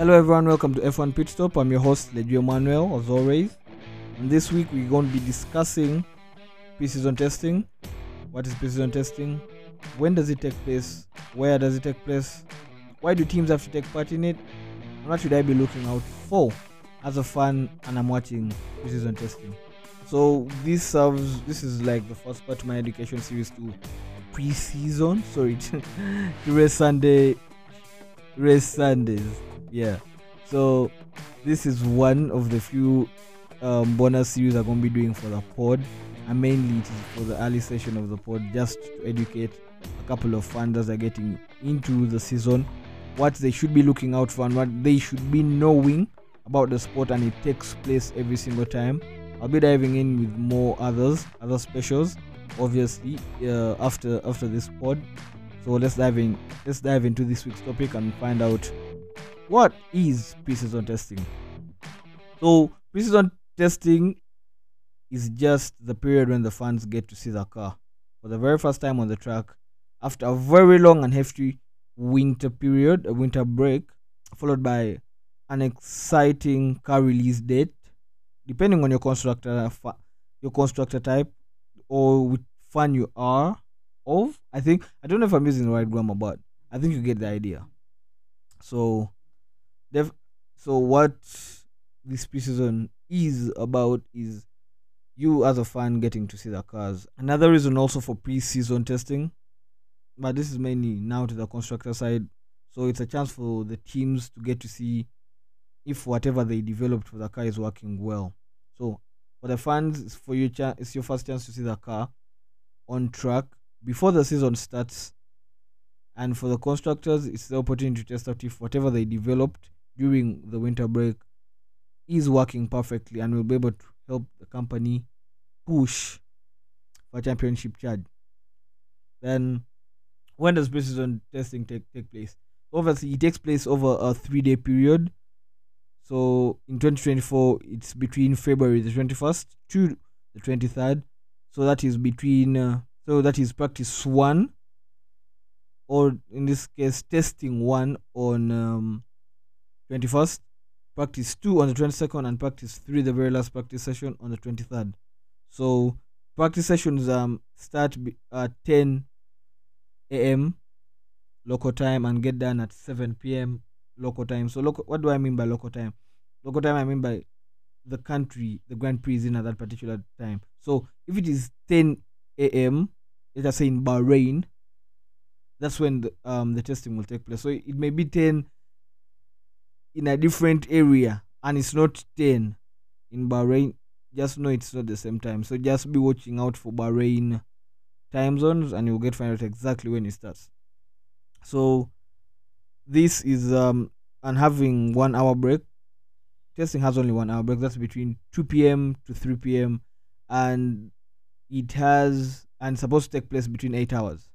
Hello, everyone. Welcome to F1 Pit Stop. I'm your host, Legio Manuel, as always. And this week, we're going to be discussing pre-season testing. What is pre-season testing? When does it take place? Where does it take place? Why do teams have to take part in it? And what should I be looking out for as a fan and I'm watching pre-season testing? So this serves. This is like the first part of my education series to pre-season. Sorry, to race Sunday, race Sundays. Yeah. So this is one of the few um, bonus series I'm gonna be doing for the pod, and mainly it is for the early session of the pod, just to educate a couple of that are getting into the season, what they should be looking out for, and what they should be knowing about the sport, and it takes place every single time. I'll be diving in with more others, other specials, obviously uh, after after this pod. So let's dive in. Let's dive into this week's topic and find out what is pre-season testing. So pre-season testing is just the period when the fans get to see the car for the very first time on the track after a very long and hefty winter period, a winter break, followed by an exciting car release date depending on your constructor your constructor type or which fan you are of i think i don't know if i'm using the right grammar but i think you get the idea so so what this preseason is about is you as a fan getting to see the cars. Another reason also for pre-season testing but this is mainly now to the constructor side. So it's a chance for the teams to get to see if whatever they developed for the car is working well. So for the fans, it's for you, cha- it's your first chance to see the car on track before the season starts. And for the constructors, it's the opportunity to test out if whatever they developed during the winter break is working perfectly and will be able to help the company push for championship charge. Then, when does preseason testing take, take place? Obviously, it takes place over a three day period so in 2024, it's between February the 21st to the 23rd. So that is between, uh, so that is practice one, or in this case, testing one on um, 21st, practice two on the 22nd, and practice three, the very last practice session on the 23rd. So practice sessions um start at 10 a.m. local time and get done at 7 p.m local time. So local, what do I mean by local time? Local time I mean by the country the Grand Prix is in at that particular time. So if it is 10 a.m., let us say in Bahrain, that's when the, um the testing will take place. So it may be 10 in a different area and it's not 10 in Bahrain. Just know it's not the same time. So just be watching out for Bahrain time zones and you'll get find out exactly when it starts. So this is um and having one hour break testing has only one hour break that's between 2 p.m to 3 p.m and it has and supposed to take place between eight hours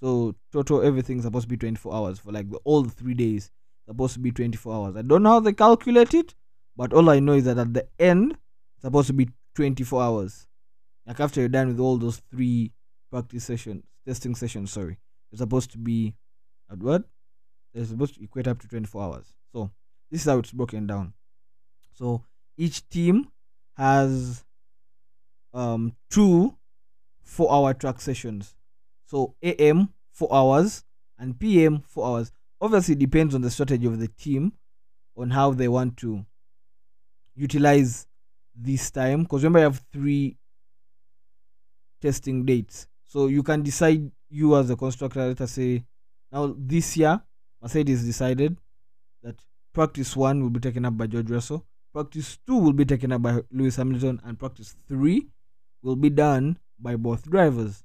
so total everything's supposed to be 24 hours for like the, all the three days supposed to be 24 hours i don't know how they calculate it but all i know is that at the end it's supposed to be 24 hours like after you're done with all those three practice sessions testing sessions sorry it's supposed to be at It's supposed to equate up to 24 hours. So this is how it's broken down. So each team has um two four hour track sessions. So AM four hours and PM four hours. Obviously it depends on the strategy of the team on how they want to utilize this time. Because remember you have three testing dates. So you can decide you as a constructor, let us say now this year Mercedes decided that practice one will be taken up by George Russell, practice two will be taken up by Lewis Hamilton, and practice three will be done by both drivers.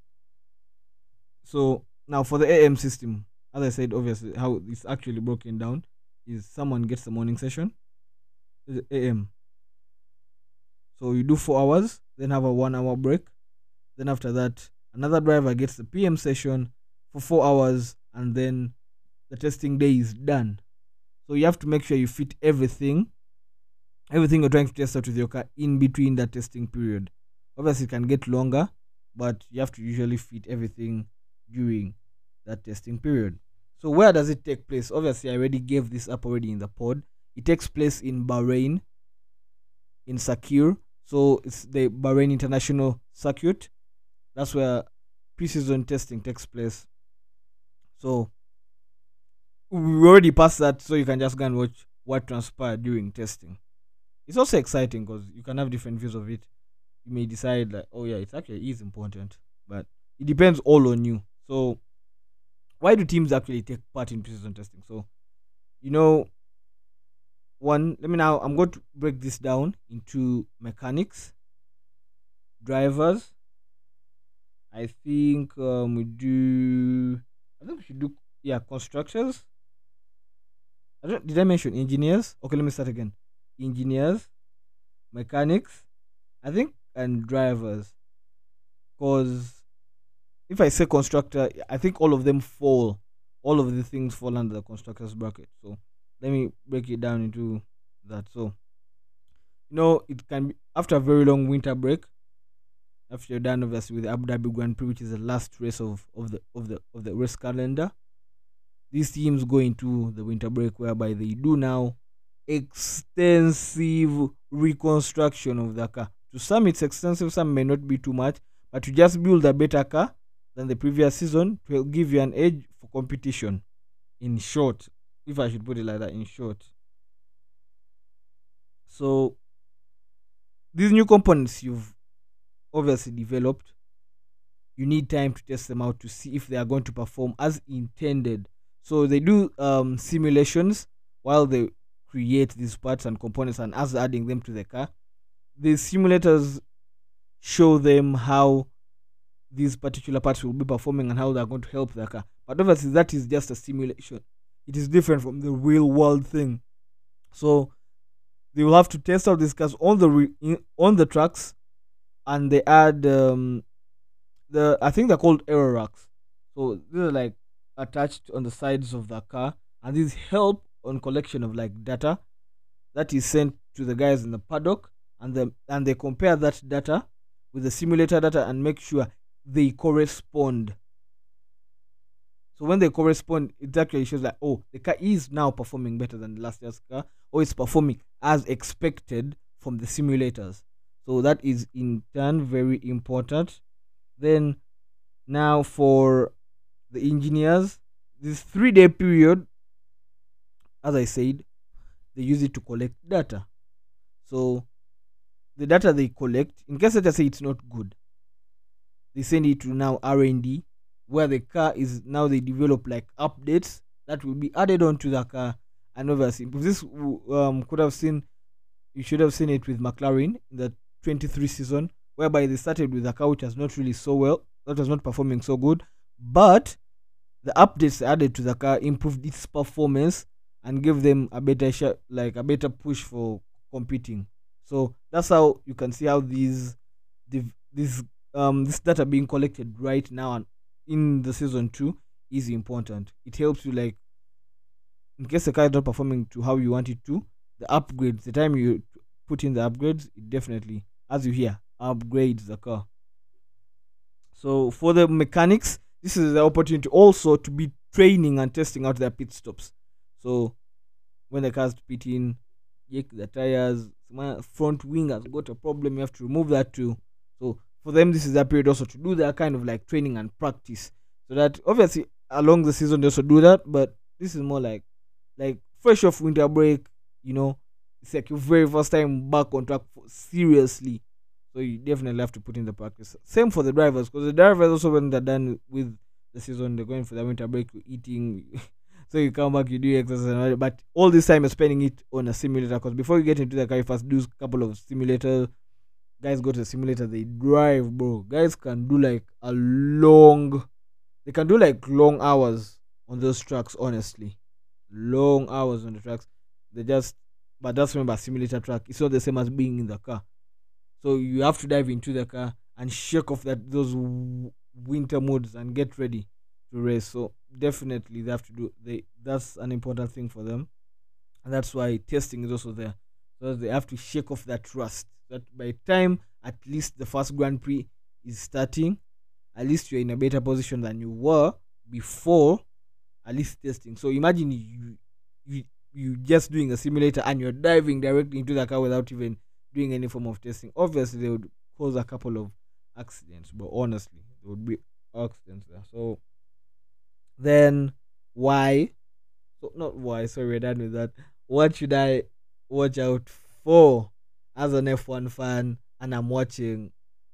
So now for the AM system, as I said, obviously how it's actually broken down is someone gets the morning session, AM. So you do four hours, then have a one hour break. Then after that, another driver gets the PM session for four hours, and then the testing day is done. So you have to make sure you fit everything, everything you're trying to test out with your car in between that testing period. Obviously, it can get longer, but you have to usually fit everything during that testing period. So where does it take place? Obviously, I already gave this up already in the pod. It takes place in Bahrain, in Sakhir. So it's the Bahrain International Circuit. That's where pre-season testing takes place. So we already passed that, so you can just go and watch what transpired during testing. It's also exciting because you can have different views of it. You may decide like, oh yeah, it's actually is important, but it depends all on you. So why do teams actually take part in pre-season testing? So you know, one. Let me now. I'm going to break this down into mechanics, drivers. I think um, we do. I think we should do yeah constructors. I don't, did I mention engineers? Okay, let me start again. Engineers, mechanics, I think, and drivers. Cause if I say constructor, I think all of them fall. All of the things fall under the constructors bracket. So let me break it down into that. So you know, it can be after a very long winter break. After you're done, obviously, with the Abu Dhabi Grand Prix, which is the last race of, of the of the of the race calendar these teams go into the winter break whereby they do now extensive reconstruction of the car. To some, it's extensive, some may not be too much, but to just build a better car than the previous season will give you an edge for competition. In short, if I should put it like that, in short. So, these new components you've obviously developed, you need time to test them out to see if they are going to perform as intended so they do um, simulations while they create these parts and components and as adding them to the car. The simulators show them how these particular parts will be performing and how they're going to help the car. But obviously, that is just a simulation. It is different from the real world thing. So they will have to test out these cars on the re- on the tracks, and they add um, the I think they're called aero racks. So these are like attached on the sides of the car and these help on collection of like data that is sent to the guys in the paddock and the and they compare that data with the simulator data and make sure they correspond. So when they correspond it actually shows that oh the car is now performing better than the last year's car or it's performing as expected from the simulators. So that is in turn very important. Then now for the engineers this three day period as i said they use it to collect data. So the data they collect in case let us say it's not good they send it to now r&d where the car is now they develop like updates that will be added onto the car and obviously this um, could have seen you should have seen it with mclaren in the 23 season whereby they started with a car which was not really so well that was not performing so good but the updates added to the car improved its performance and gave them a better sh- like a better push for competing. So that's how you can see how these this um this data being collected right now and in the season two is important. It helps you like in case the car is not performing to how you want it to, the upgrades, the time you put in the upgrades, it definitely, as you hear, upgrades the car. So for the mechanics, this is the opportunity also to be training and testing out their pit stops. So when the cars pit in, check the tires, front wing has got a problem, you have to remove that too. So for them, this is a period also to do that kind of like training and practice. So that obviously along the season they also do that, but this is more like like fresh off winter break, you know, it's like your very first time back on track for, seriously. So you definitely have to put in the practice. Same for the drivers, because the drivers also when they're done with the season, they're going for the winter break, you're eating. so you come back, you do exercise, but all this time you're spending it on a simulator. Because before you get into the car, you first do a couple of simulator. Guys go to the simulator, they drive, bro. Guys can do like a long, they can do like long hours on those tracks. Honestly, long hours on the tracks. They just, but that's remember simulator track. It's not the same as being in the car. So you have to dive into the car and shake off that those winter moods and get ready to race. So definitely they have to do they that's an important thing for them. And that's why testing is also there. So they have to shake off that rust. That by time at least the first Grand Prix is starting, at least you're in a better position than you were before at least testing. So imagine you, you you just doing a simulator and you're diving directly into the car without even doing any form of testing. Obviously, they would cause a couple of accidents, but honestly, there would be accidents there. So then why? So not why. Sorry, we're done with that. What should I watch out for as an F1 fan? And I'm watching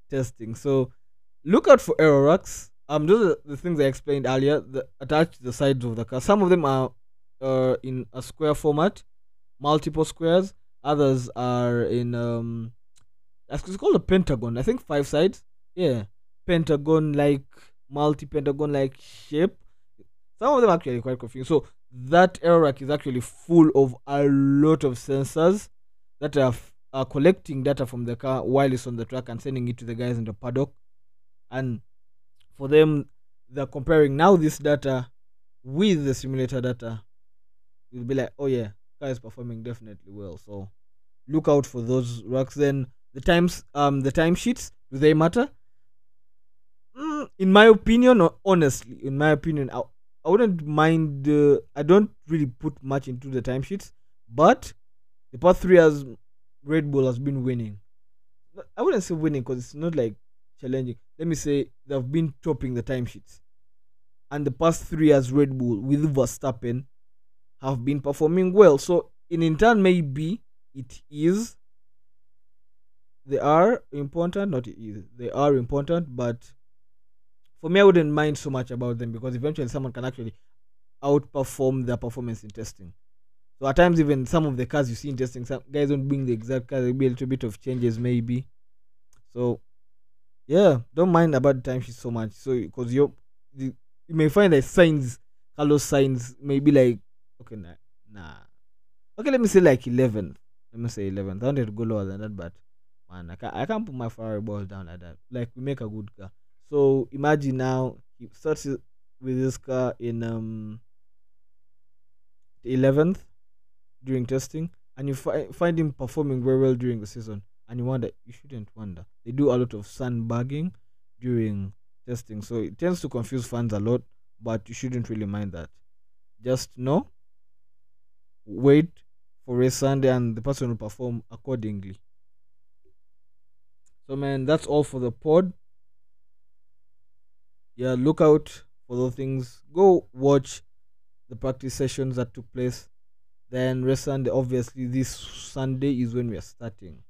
testing. So look out for aero racks. Um, those are the things I explained earlier. The, attached to the sides of the car. Some of them are uh, in a square format, multiple squares. Others are in um, it's called a pentagon. I think five sides. Yeah, pentagon like multi pentagon like shape. Some of them actually quite confusing. So that aero rack is actually full of a lot of sensors that are, are collecting data from the car while it's on the track and sending it to the guys in the paddock. And for them, they're comparing now this data with the simulator data. You'll be like, oh yeah, car is performing definitely well. So look out for those racks. Then the times, um, the timesheets, do they matter? Mm, in my opinion, honestly, in my opinion, I, I wouldn't mind. Uh, I don't really put much into the timesheets, but the past three years, Red Bull has been winning. I wouldn't say winning because it's not like challenging. Let me say they've been topping the timesheets, and the past three years, Red Bull with Verstappen have been performing well. So in in turn, maybe it is. They are important, not is. They are important, but for me, I wouldn't mind so much about them because eventually someone can actually outperform their performance in testing. So at times, even some of the cars you see in testing, some guys don't bring the exact car. There'll be a little bit of changes, maybe. So yeah, don't mind about the timesheet so much. So because you you may find that Sainz, Carlos Sainz, maybe like okay, nah, nah. Okay, let me say like 11. Let me say 11. I wanted to go lower than that, but man, I can't, I can't put my Ferrari balls down like that. Like we make a good car. So imagine now he starts with this car in um the 11th during testing, and you fi- find him performing very well during the season, and you wonder you shouldn't wonder. They do a lot of sandbagging during testing, so it tends to confuse fans a lot. But you shouldn't really mind that. Just know, wait for a Sunday, and the person will perform accordingly. So man, that's all for the pod yeah, look out for those things. Go watch the practice sessions that took place. Then rest Sunday, obviously, this Sunday is when we are starting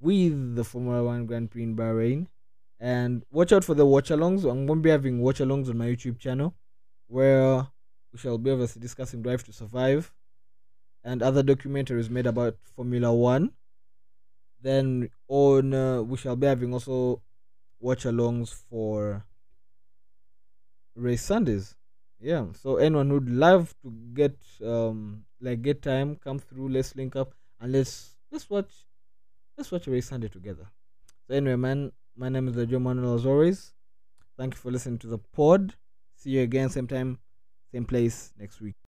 with the Formula One Grand Prix in Bahrain. And watch out for the watch alongs. I'm going to be having watch alongs on my YouTube channel where we shall be obviously discussing Drive to Survive and other documentaries made about Formula One. Then on, uh, we shall be having also watch alongs for race Sundays. Yeah. So anyone who'd love to get um like get time, come through, let's link up and let's let's watch let's watch race Sunday together. So anyway, man, my name is Joe Manuel as always. Thank you for listening to the pod. See you again, same time, same place next week.